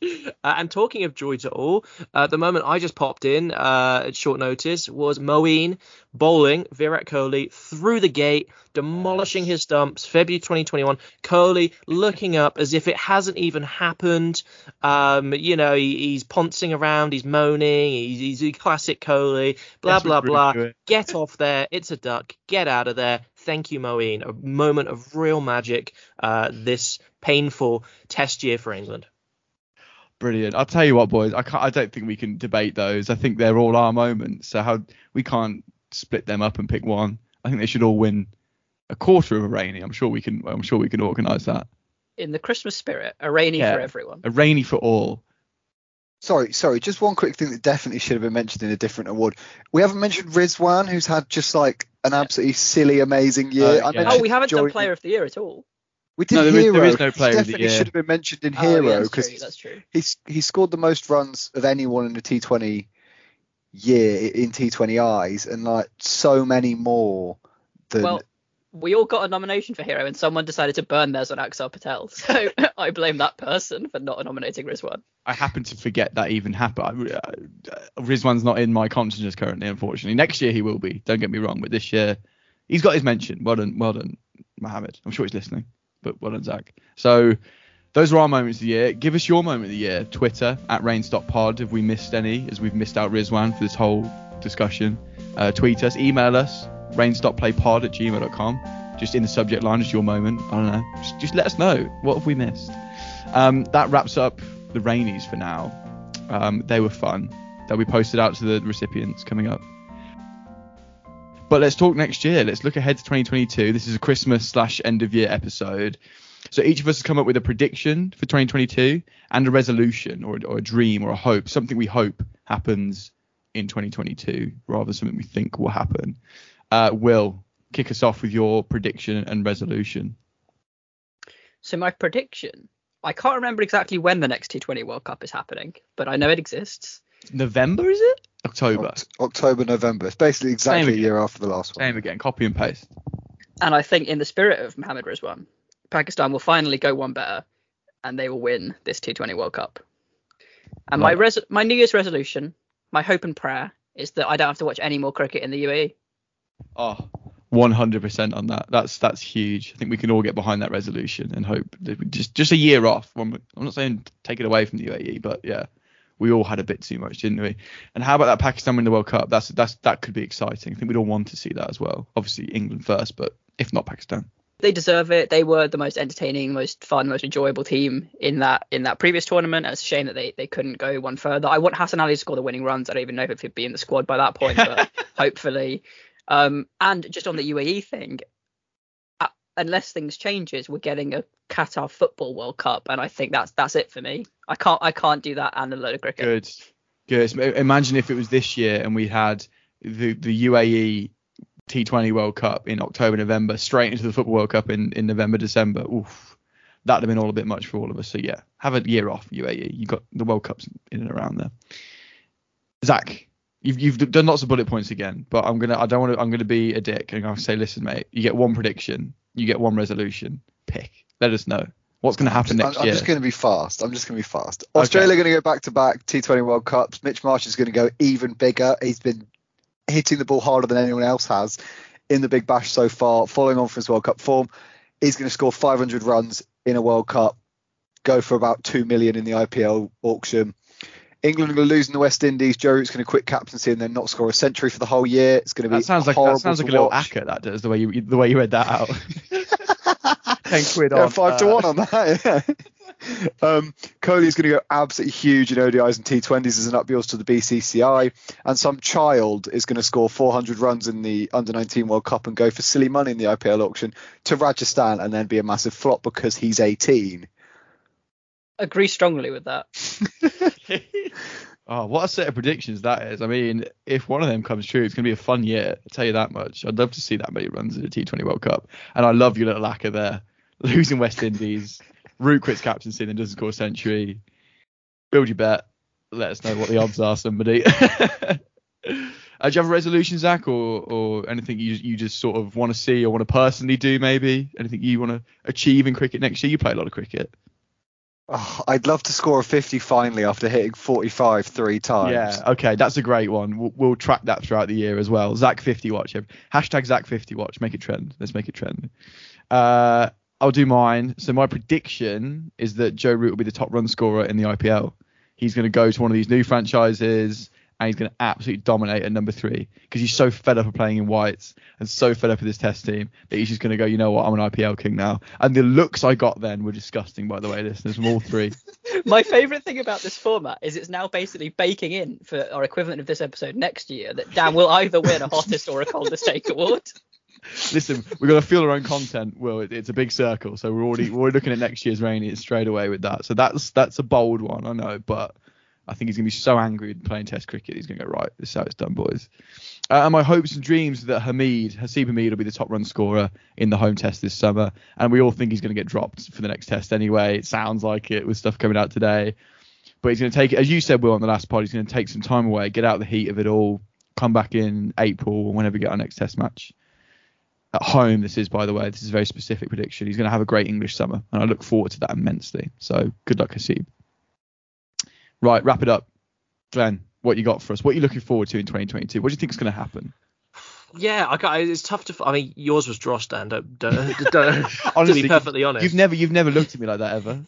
Uh, and talking of joy at all, uh, the moment I just popped in uh, at short notice was Moeen bowling Virat Kohli through the gate, demolishing his stumps. February 2021. Kohli looking up as if it hasn't even happened. Um, you know, he, he's poncing around, he's moaning, he's, he's classic Kohli. Blah blah blah. Get off there. It's a duck. Get out of there. Thank you, Moeen. A moment of real magic uh, this painful test year for England. Brilliant. I'll tell you what, boys. I can't. I don't think we can debate those. I think they're all our moments. So how we can't split them up and pick one. I think they should all win a quarter of a rainy. I'm sure we can. I'm sure we can organise that. In the Christmas spirit, a rainy yeah, for everyone. A rainy for all. Sorry, sorry. Just one quick thing that definitely should have been mentioned in a different award. We haven't mentioned Rizwan, who's had just like an absolutely silly, amazing year. Uh, yeah. Oh, we haven't done Player of the Year at all. We did no, there Hero. Is, there is no player in the game. he definitely should have been mentioned in oh, Hero because yeah, that's true. He's he scored the most runs of anyone in the T20 year in T20Is, and like so many more than well, we all got a nomination for hero, and someone decided to burn theirs on Axar Patel. So I blame that person for not nominating Rizwan. I happen to forget that even happened. Uh, Rizwan's not in my consciousness currently, unfortunately. Next year he will be. Don't get me wrong, but this year he's got his mention. Well done, well done, Mohammed. I'm sure he's listening, but well done, Zach. So those are our moments of the year. Give us your moment of the year. Twitter at RainStopPod. Have we missed any? As we've missed out Rizwan for this whole discussion. Uh, tweet us, email us, rainstopplaypod at gmail.com. Just in the subject line, just your moment. I don't know. Just, just let us know. What have we missed? Um, that wraps up the Rainies for now. Um, they were fun. They'll be posted out to the recipients coming up. But let's talk next year. Let's look ahead to 2022. This is a Christmas slash end of year episode. So each of us has come up with a prediction for 2022 and a resolution or, or a dream or a hope, something we hope happens in 2022 rather than something we think will happen. Uh, Will, kick us off with your prediction and resolution. So my prediction, I can't remember exactly when the next T20 World Cup is happening, but I know it exists. November is it? October. October, November. It's basically exactly a year after the last one. Same again. Copy and paste. And I think in the spirit of Mohammad Rizwan, Pakistan will finally go one better, and they will win this T20 World Cup. And my res- my New Year's resolution, my hope and prayer, is that I don't have to watch any more cricket in the UAE. Oh, 100% on that. That's that's huge. I think we can all get behind that resolution and hope that we just just a year off. I'm not saying take it away from the UAE, but yeah, we all had a bit too much, didn't we? And how about that Pakistan win the World Cup? That's that's that could be exciting. I think we'd all want to see that as well. Obviously England first, but if not Pakistan they deserve it. They were the most entertaining, most fun, most enjoyable team in that in that previous tournament. And it's a shame that they, they couldn't go one further. I want Hassan Ali to score the winning runs. I don't even know if he'd be in the squad by that point, but hopefully. Um, and just on the UAE thing, uh, unless things changes, we're getting a Qatar Football World Cup, and I think that's that's it for me. I can't I can't do that and a load of cricket. Good, good. Imagine if it was this year and we had the the UAE T20 World Cup in October, November, straight into the Football World Cup in, in November, December. Oof, that'd have been all a bit much for all of us. So yeah, have a year off, UAE. You got the World Cups in and around there. Zach, you've you've done lots of bullet points again, but I'm gonna I don't want to I'm gonna be a dick and I'll say, listen, mate, you get one prediction, you get one resolution. Pick. Let us know. What's going to happen next I'm year? I'm just going to be fast. I'm just going to be fast. Australia okay. going to go back to back T20 World Cups. Mitch Marsh is going to go even bigger. He's been hitting the ball harder than anyone else has in the Big Bash so far, following on from his World Cup form. He's going to score 500 runs in a World Cup, go for about 2 million in the IPL auction. England are going to lose in the West Indies. Joe Root's going to quit captaincy and then not score a century for the whole year. It's going to be that sounds like that sounds like a little acca that does the way you the way you read that out. Ten quid yeah, on five uh, to one on that. Yeah. Um, Kohli's going to go absolutely huge in ODIs and T20s as an up yours to the BCCI, and some child is going to score 400 runs in the Under 19 World Cup and go for silly money in the IPL auction to Rajasthan and then be a massive flop because he's 18. Agree strongly with that. oh, what a set of predictions that is! I mean, if one of them comes true, it's going to be a fun year. I tell you that much. I'd love to see that many runs in the T20 World Cup, and I love your little lacquer there, losing West Indies. Root quits captaincy and doesn't score a century. Build your bet. Let us know what the odds are, somebody. uh, do you have a resolution, Zach, or or anything you you just sort of want to see or want to personally do, maybe? Anything you want to achieve in cricket next year? You play a lot of cricket. Oh, I'd love to score a 50 finally after hitting 45 three times. Yeah, okay, that's a great one. We'll, we'll track that throughout the year as well. Zach 50 watch. Hashtag Zach 50 watch. Make it trend. Let's make it trend. Uh, I'll do mine. So my prediction is that Joe Root will be the top run scorer in the IPL. He's going to go to one of these new franchises and he's going to absolutely dominate at number three because he's so fed up of playing in whites and so fed up with his test team that he's just going to go, you know what, I'm an IPL king now. And the looks I got then were disgusting, by the way, listeners, from all three. My favourite thing about this format is it's now basically baking in for our equivalent of this episode next year that Dan will either win a hottest or a coldest take award. Listen, we've got to feel our own content. Well, it, it's a big circle, so we're already we're looking at next year's rainy straight away with that. So that's that's a bold one, I know, but I think he's gonna be so angry playing Test cricket. He's gonna go right. This is how it's done, boys. Uh, and my hopes and dreams that Hamid Haseeb Hameed will be the top run scorer in the home Test this summer, and we all think he's gonna get dropped for the next Test anyway. It sounds like it with stuff coming out today. But he's going to take it, as you said, Will, on the last pod, he's going to take some time away, get out the heat of it all, come back in April or whenever we get our next test match at home. This is, by the way, this is a very specific prediction. He's going to have a great English summer, and I look forward to that immensely. So good luck, Haseeb. Right, wrap it up, Glenn. What you got for us? What are you looking forward to in 2022? What do you think is going to happen? Yeah, I got, it's tough to. I mean, yours was Dross, Dan. Don't, don't, don't Honestly, to be perfectly honest, you've never you've never looked at me like that ever.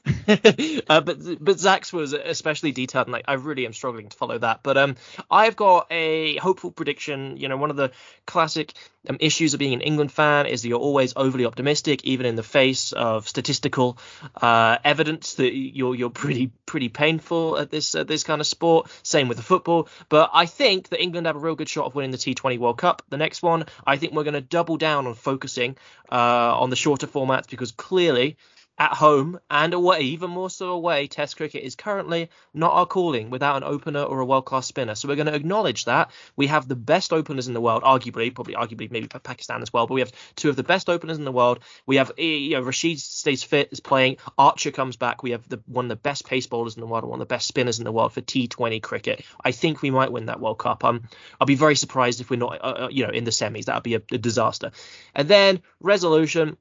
uh, but but Zach's was especially detailed, and like I really am struggling to follow that. But um, I've got a hopeful prediction. You know, one of the classic um, issues of being an England fan is that you're always overly optimistic, even in the face of statistical uh, evidence that you're you're pretty pretty painful at this at this kind of sport. Same with the football. But I think that England have a real good shot of winning the T20 World Cup. The next one, I think we're going to double down on focusing uh, on the shorter formats because clearly at home and away, even more so away, Test cricket is currently not our calling without an opener or a world class spinner. So we're going to acknowledge that. We have the best openers in the world, arguably, probably arguably maybe Pakistan as well, but we have two of the best openers in the world. We have you know, Rashid stays fit, is playing. Archer comes back. We have the one of the best pace bowlers in the world, one of the best spinners in the world for T20 cricket. I think we might win that World Cup. Um, I'll be very surprised if we're not, uh, uh you know, in the semis. That would be a, a disaster. And then resolution.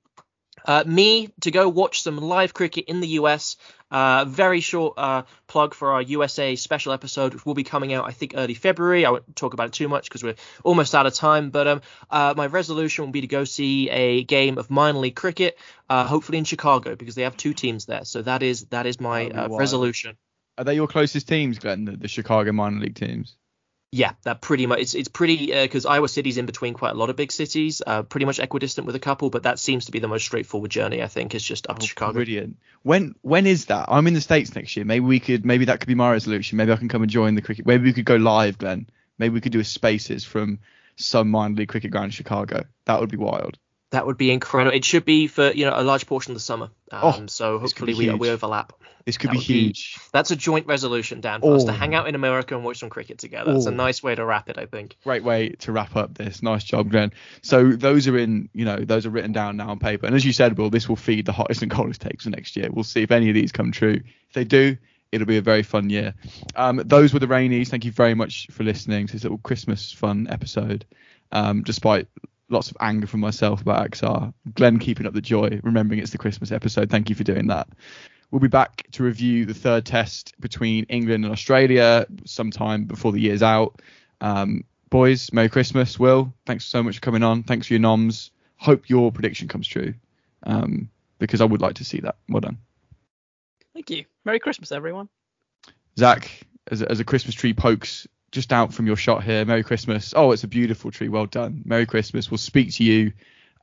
Uh, me to go watch some live cricket in the US. Uh, very short uh, plug for our USA special episode, which will be coming out, I think, early February. I won't talk about it too much because we're almost out of time. But um, uh, my resolution will be to go see a game of minor league cricket, uh, hopefully in Chicago, because they have two teams there. So that is that is my uh, resolution. Are they your closest teams, Glenn? The, the Chicago minor league teams? Yeah, that pretty much. It's it's pretty because uh, Iowa City's in between quite a lot of big cities, uh, pretty much equidistant with a couple, but that seems to be the most straightforward journey. I think is just up oh, to Chicago. Brilliant. When when is that? I'm in the states next year. Maybe we could. Maybe that could be my resolution. Maybe I can come and join the cricket. Maybe we could go live, Glenn. Maybe we could do a Spaces from some minor league cricket ground in Chicago. That would be wild. That would be incredible. It should be for you know a large portion of the summer. Oh, um, oh, so hopefully we, we overlap. This could that be huge. Be, that's a joint resolution, Dan, for oh. us to hang out in America and watch some cricket together. That's a oh. nice way to wrap it, I think. Great way to wrap up this. Nice job, Glenn. So those are in, you know, those are written down now on paper. And as you said, Will, this will feed the hottest and coldest takes for next year. We'll see if any of these come true. If they do, it'll be a very fun year. Um, those were the Rainies. Thank you very much for listening to this little Christmas fun episode. Um, despite lots of anger from myself about Axar. Glenn keeping up the joy, remembering it's the Christmas episode. Thank you for doing that. We'll be back to review the third test between England and Australia sometime before the year's out. Um, boys, Merry Christmas. Will, thanks so much for coming on. Thanks for your noms. Hope your prediction comes true um, because I would like to see that. Well done. Thank you. Merry Christmas, everyone. Zach, as a, as a Christmas tree pokes just out from your shot here. Merry Christmas. Oh, it's a beautiful tree. Well done. Merry Christmas. We'll speak to you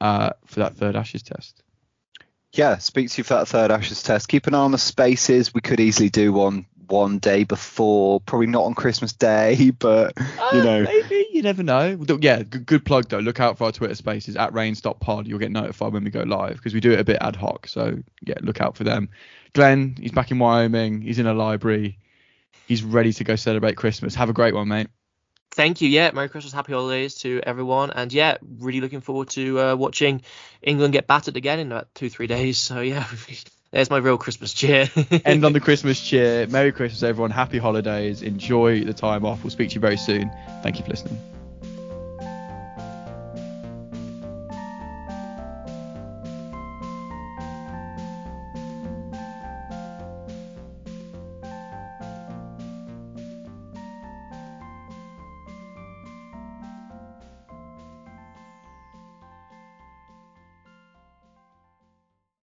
uh, for that third Ashes test. Yeah, speak to you for that third Ashes test. Keep an eye on the spaces. We could easily do one one day before, probably not on Christmas Day, but you uh, know, maybe you never know. Yeah, good, good plug though. Look out for our Twitter Spaces at Pod. You'll get notified when we go live because we do it a bit ad hoc. So yeah, look out for them. Glenn, he's back in Wyoming. He's in a library he's ready to go celebrate Christmas. Have a great one, mate. Thank you. Yeah, Merry Christmas, Happy Holidays to everyone, and yeah, really looking forward to uh, watching England get battered again in about two three days. So yeah. There's my real Christmas cheer. End on the Christmas cheer. Merry Christmas, everyone. Happy holidays. Enjoy the time off. We'll speak to you very soon. Thank you for listening.